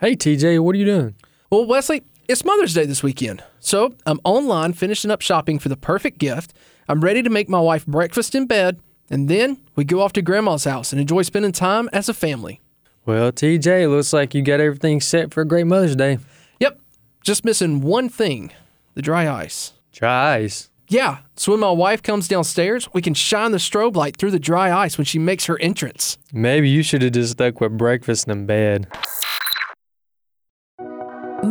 Hey, TJ, what are you doing? Well, Wesley, it's Mother's Day this weekend. So I'm online finishing up shopping for the perfect gift. I'm ready to make my wife breakfast in bed, and then we go off to Grandma's house and enjoy spending time as a family. Well, TJ, looks like you got everything set for a great Mother's Day. Yep, just missing one thing the dry ice. Dry ice. Yeah, so when my wife comes downstairs, we can shine the strobe light through the dry ice when she makes her entrance. Maybe you should have just stuck with breakfast in bed.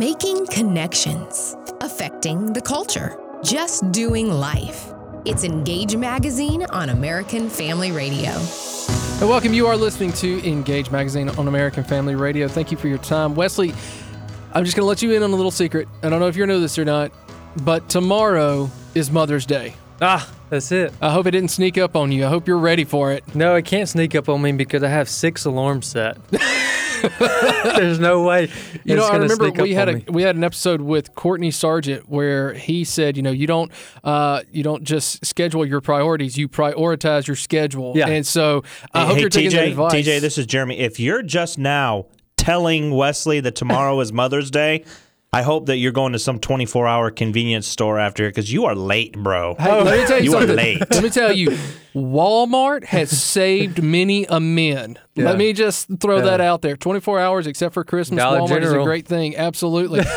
Making connections, affecting the culture, just doing life. It's Engage Magazine on American Family Radio. And welcome. You are listening to Engage Magazine on American Family Radio. Thank you for your time. Wesley, I'm just going to let you in on a little secret. I don't know if you know this or not, but tomorrow is Mother's Day. Ah, that's it. I hope it didn't sneak up on you. I hope you're ready for it. No, it can't sneak up on me because I have six alarms set. There's no way. You know, I remember we had a me. we had an episode with Courtney Sargent where he said, you know, you don't uh, you don't just schedule your priorities, you prioritize your schedule. Yeah. And so I hope hey, you're taking that TJ, advice. TJ, this is Jeremy. If you're just now telling Wesley that tomorrow is Mother's Day, I hope that you're going to some 24 hour convenience store after because you are late, bro. Hey, let me tell you, You are late. Let me tell you, Walmart has saved many a man. Yeah. Let me just throw Yeah. that out there. 24 hours except for Christmas. Dollar Walmart is a great thing. Absolutely.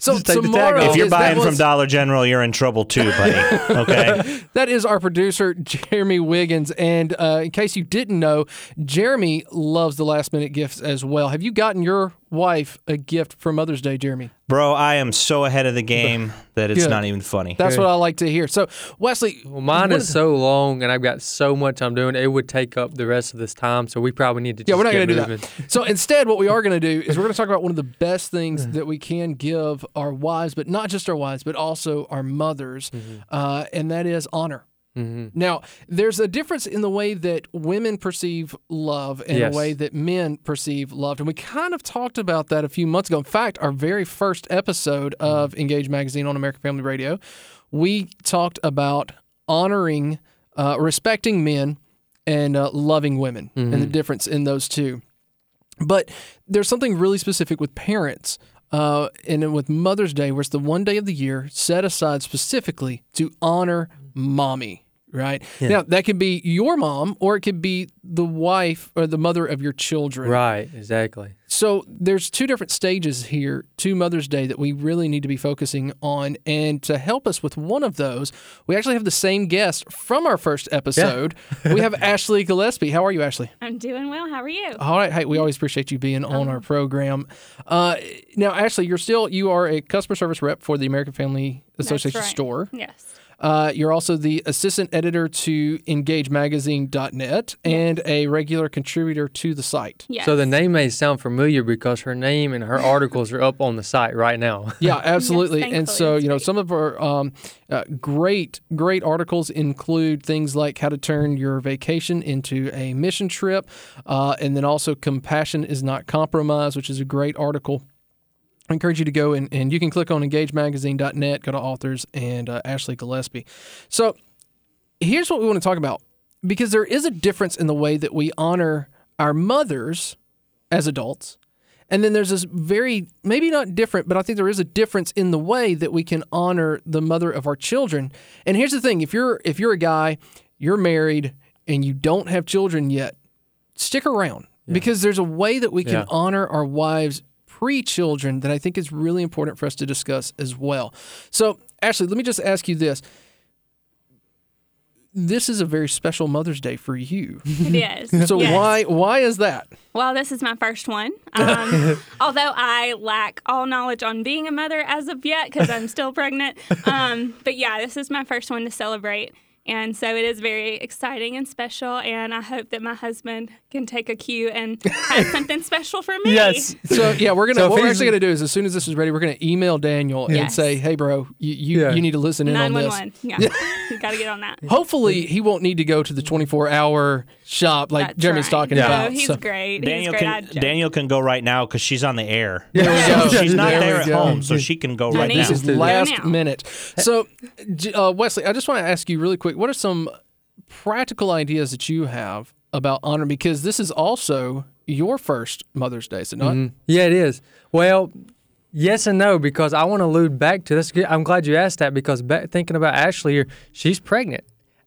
So Just take the tag tomorrow, if you're is- that buying from Dollar General, you're in trouble too, buddy. Okay. That is our producer, Jeremy Wiggins. And uh, in case you didn't know, Jeremy loves the last minute gifts as well. Have you gotten your wife a gift for Mother's Day, Jeremy? Bro, I am so ahead of the game that it's Good. not even funny. That's Good. what I like to hear. So, Wesley, Well, mine what is so long, and I've got so much I'm doing. It would take up the rest of this time, so we probably need to. Just Yeah, we're not going to do moving. that. So instead, what we are going to do is we're going to talk about one of the best things that we can give our wives, but not just our wives, but also our mothers, uh, and that is honor. Now, there's a difference in the way that women perceive love and Yes. the way that men perceive love. And we kind of talked about that a few months ago. In fact, our very first episode of Engage Magazine on American Family Radio, we talked about honoring, uh, respecting men and uh, loving women and the difference in those two. But there's something really specific with parents. Uh, and then with Mother's Day, where it's the one day of the year set aside specifically to honor mommy, right? Now, that could be your mom or it could be the wife or the mother of your children. Right, exactly. So there's two different stages here to Mother's Day that we really need to be focusing on. And to help us with one of those, we actually have the same guest from our first episode. we have Ashley Gillespie. How are you, Ashley? I'm doing well. How are you? All right. Hey, we always appreciate you being on our program. Uh, now, Ashley, you're still you are a customer service rep for the American Family Association right. store. Yes. Uh, you're also the assistant editor to EngageMagazine.net and a regular contributor to the site. Yes. So the name may sound familiar because her name and her articles are up on the site right now. Yeah, absolutely. and so, you know, some of our um, uh, great, great articles include things like how to turn your vacation into a mission trip, uh, and then also Compassion is Not Compromise, which is a great article. I encourage you to go and, and you can click on engagemagazine.net, go to authors, and uh, Ashley Gillespie. So here's what we want to talk about because there is a difference in the way that we honor our mothers as adults. And then there's this very, maybe not different, but I think there is a difference in the way that we can honor the mother of our children. And here's the thing: if you're if you're a guy, you're married, and you don't have children yet, stick around because there's a way that we can Yeah. honor our wives pre-children that I think is really important for us to discuss as well. So, Ashley, let me just ask you this: This is a very special Mother's Day for you. It is. So Yes. why why is that? Well, this is my first one. Um, although I lack all knowledge on being a mother as of yet because I'm still pregnant. Um, but yeah, this is my first one to celebrate. And so it is very exciting and special. And I hope that my husband can take a cue and have something special for me. Yes. So yeah, we're gonna So what we're actually gonna do is as soon as this is ready, we're gonna email Daniel and Yes. say, "Hey, bro, you you, Yeah. you need to listen in on this." 911. Yeah. you got to get on that. Hopefully, he won't need to go to the 24 hour shop like That's Jeremy's right. talking No, about. he's So- great. Daniel he's great. Can. Daniel can go right now because she's on the air. There we go. She's not There there at go. home, so she can go right need now. This is Go last minute. So, uh, Wesley, I just want to ask you really quick: What are some practical ideas that you have about honor because this is also your first Mother's Day, is it not? Mm-hmm. Yeah, it is. Well, yes and no because I want to allude back to this. I'm glad you asked that because ba- thinking about Ashley here, she's pregnant.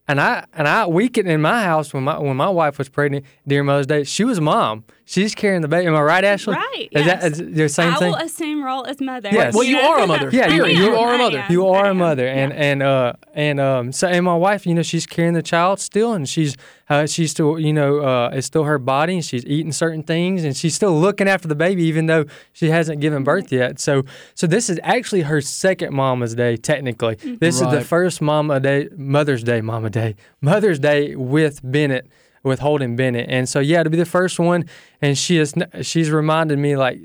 And I and I we can in my house when my when my wife was pregnant during Mother's Day, she was a mom. She's carrying the baby. Am I right, Ashley? Right. Is yes. that is the same I thing? will assume role as mother. Yes. Well, you know? are a mother. Yeah, you- am, you are a mother. You are a mother, and and uh and um so and my wife, you know, she's carrying the child still, and she's uh she's still you know uh it's still her body, and she's eating certain things, and she's still looking after the baby, even though she hasn't given birth yet. So so this is actually her second Mama's Day technically. This is the first Mama Day, Mother's Day, Mama Day, Mother's Day with Bennett. With holding Bennett, and so yeah, to be the first one, and she is she's reminded me like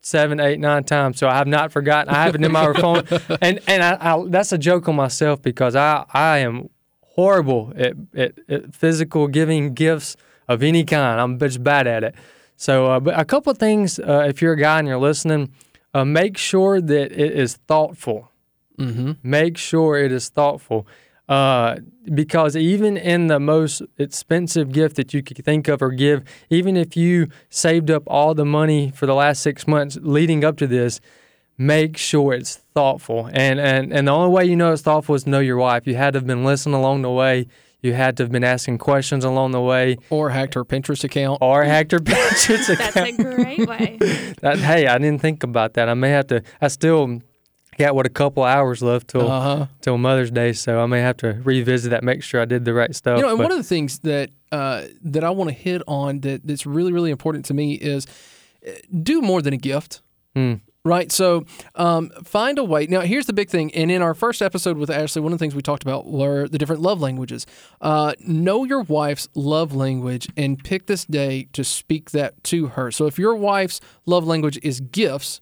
seven, eight, nine times. So I have not forgotten. I have it in my phone, and and I, I, that's a joke on myself because I I am horrible at, at, at physical giving gifts of any kind. I'm just bad at it. So, uh, but a couple of things. Uh, if you're a guy and you're listening, uh, make sure that it is thoughtful. Mm-hmm. Make sure it is thoughtful. Uh, because even in the most expensive gift that you could think of or give, even if you saved up all the money for the last six months leading up to this, make sure it's thoughtful. And and and the only way you know it's thoughtful is know your wife. You had to have been listening along the way. You had to have been asking questions along the way, Or hacked her Pinterest account. or hacked her Pinterest That's account. a great way. That- hey, I didn't think about that. I may have to. I still got what a couple hours left till Uh huh. till Mother's Day, so I may have to revisit that, make sure I did the right stuff. You know, and but- one of the things that uh, that I want to hit on that that's really really important to me is uh, do more than a gift. Hmm. Right. So um, find a way. Now, here's the big thing. And in our first episode with Ashley, one of the things we talked about were the different love languages. Uh, know your wife's love language and pick this day to speak that to her. So if your wife's love language is gifts,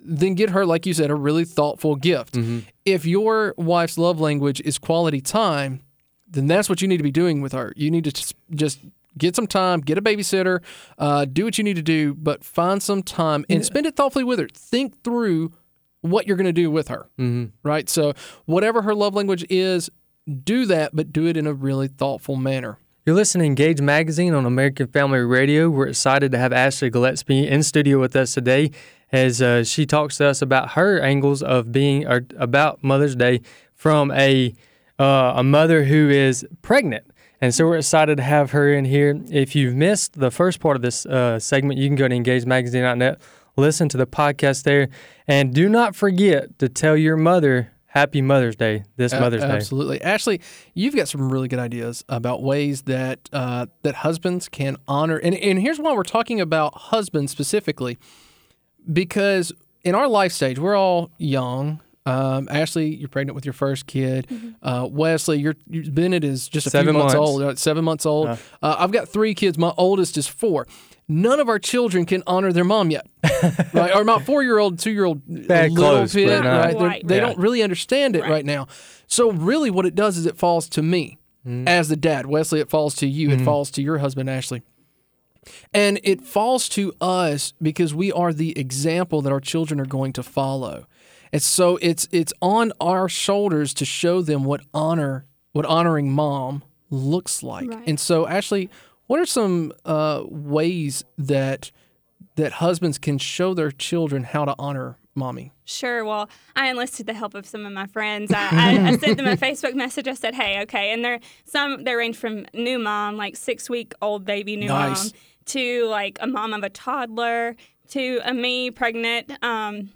then get her, like you said, a really thoughtful gift. If your wife's love language is quality time, then that's what you need to be doing with her. You need to just get some time, get a babysitter, uh, do what you need to do, but find some time and spend it thoughtfully with her. Think through what you're going to do with her, mm-hmm. right? So, whatever her love language is, do that, but do it in a really thoughtful manner. You're listening to Engage Magazine on American Family Radio. We're excited to have Ashley Gillespie in studio with us today as uh, she talks to us about her angles of being or about Mother's Day from a uh, a mother who is pregnant. And so we're excited to have her in here. If you've missed the first part of this uh, segment, you can go to engagemagazine.net, listen to the podcast there, and do not forget to tell your mother Happy Mother's Day this A- Mother's Day. Absolutely, Ashley, you've got some really good ideas about ways that uh, that husbands can honor. And and here's why we're talking about husbands specifically, because in our life stage, we're all young. Um, Ashley, you're pregnant with your first kid. Uh, Wesley, you're, you Bennett is just a Seven few months, months. old, uh, seven months old. Uh, I've got three kids. My oldest is four. None of our children can honor their mom yet, right? Or my four-year-old, two-year-old, Bad little close, bit, but right? They're- Right. They Yeah. don't really understand it right. now. So really, what it does is it falls to me as the dad. Wesley, it falls to you. It falls to your husband, Ashley. And it falls to us because we are the example that our children are going to follow. And so it's it's on our shoulders to show them what honor, what honoring mom looks like. Right. And so, Ashley, what are some uh, ways that that husbands can show their children how to honor mommy? Sure. Well, I enlisted the help of some of my friends. I, I, I sent them a Facebook message. I said, "Hey, okay." And they're some they range from new mom, like six week old baby new Nice. mom, to like a mom of a toddler, to a me pregnant. Um,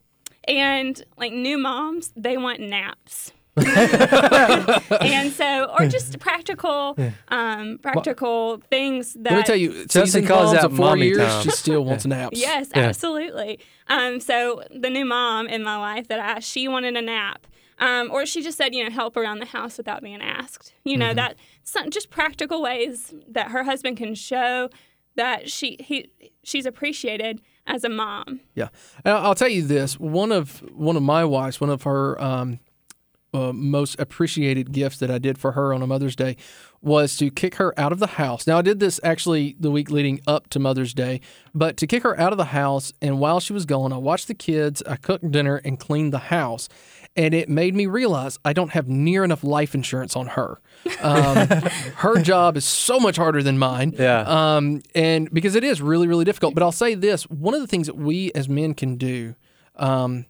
and like new moms, they want naps. and so, or just practical, um, practical things that Let me tell you, Justin calls moms that of four years, time. she still wants naps. Yes, Yeah. absolutely. Um, so the new mom in my life that I she wanted a nap. Um, or she just said, you know, help around the house without being asked. You know, that some just practical ways that her husband can show that she he she's appreciated as a mom. Yeah, and I'll tell you this: one of one of my wives, one of her um, uh, most appreciated gifts that I did for her on a Mother's Day was to kick her out of the house. Now, I did this actually the week leading up to Mother's Day, but to kick her out of the house, and while she was gone, I watched the kids, I cooked dinner, and cleaned the house. And it made me realize I don't have near enough life insurance on her. Um, her job is so much harder than mine. Yeah. Um, and because it is really, really difficult. But I'll say this one of the things that we as men can do um,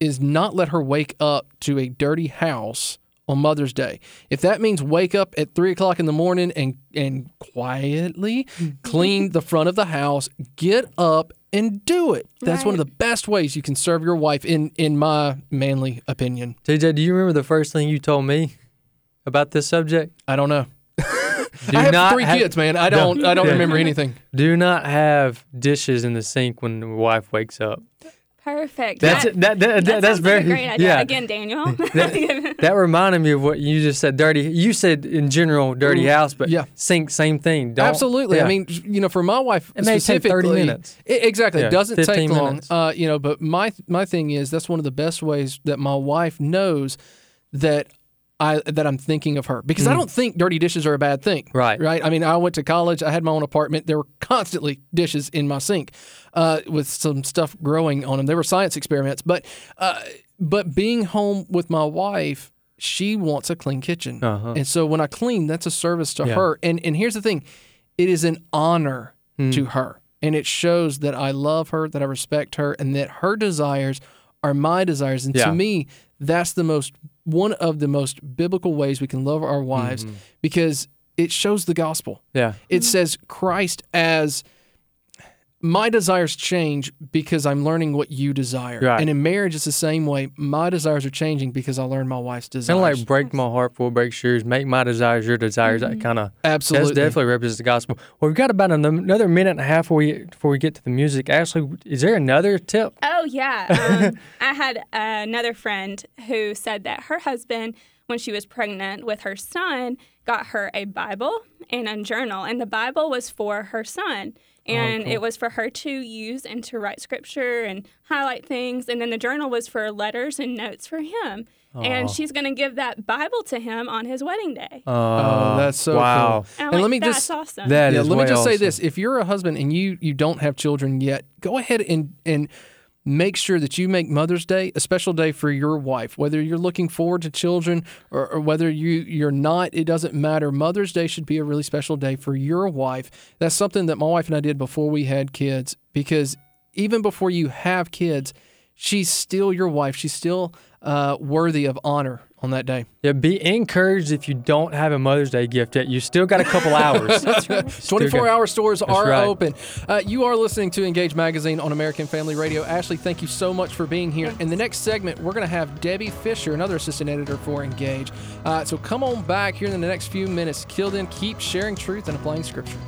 is not let her wake up to a dirty house on Mother's Day. If that means wake up at three o'clock in the morning and and quietly clean the front of the house, get up and do it. That's one of the best ways you can serve your wife, in in my manly opinion. TJ, do you remember the first thing you told me about this subject? I don't know. Do I have not three ha- kids, man. I don't. I don't Yeah. remember anything. Do not have dishes in the sink when the wife wakes up. Perfect. That's that, that, that, that, that that's very like a great idea. yeah. Again, Daniel. That reminded me of what you just said. Dirty. You said in general dirty house, but Yeah. sink same thing. Don't, Absolutely. yeah. I mean, you know, for my wife It may take 30 specifically, minutes. I- exactly. Yeah, it doesn't take 15 long. Uh, you know, but my my thing is that's one of the best ways that my wife knows that I that I'm thinking of her because I don't think dirty dishes are a bad thing. Mm. Right. Right. I mean, I went to college. I had my own apartment. There were constantly dishes in my sink, uh, with some stuff growing on them. They were science experiments, but uh, but being home with my wife. She wants a clean kitchen, Uh-huh. and so when I clean, that's a service to Yeah. her. And and here's the thing, it is an honor Hmm. to her. And it shows that I love her, that I respect her, and that her desires are my desires. And Yeah. to me, that's the most one of the most biblical ways we can love our wives Mm-hmm. because it shows the gospel. yeah. It says Christ as my desires change because I'm learning what you desire. Right. And in marriage, it's the same way. My desires are changing because I learn my wife's desires. Kind of like break my heart for break yours, make my desires your desires. That kind of Absolutely. That's definitely represents the gospel. Well, we've got about another minute and a half before we before we get to the music. Ashley, is there another tip? Oh yeah. Um, I had another friend who said that her husband, when she was pregnant with her son, got her a Bible and a journal, and the Bible was for her son. Oh, and it was for her to use and to write scripture and highlight things. And then the journal was for letters and notes for him. And she's going to give that Bible to him on his wedding day. Uh, oh, that's so wow. cool. And and like, let me that's just awesome. That yeah, is let me way just say this: if you're a husband and you you don't have children yet, go ahead and and make sure that you make Mother's Day a special day for your wife. Whether you're looking forward to children or, or whether you you're not, it doesn't matter. Mother's Day should be a really special day for your wife. That's something that my wife and I did before we had kids because even before you have kids, she's still your wife. She's still uh, worthy of honor on that day. Yeah, be encouraged if you don't have a Mother's Day gift yet. You still got a couple hours. 24 hour stores are right. open. Uh, you are listening to Engage Magazine on American Family Radio. Ashley, thank you so much for being here. In the next segment, we're going to have Debbie Fisher, another assistant editor for Engage. Uh, so come on back here in the next few minutes. Till then, keep sharing truth and applying scripture.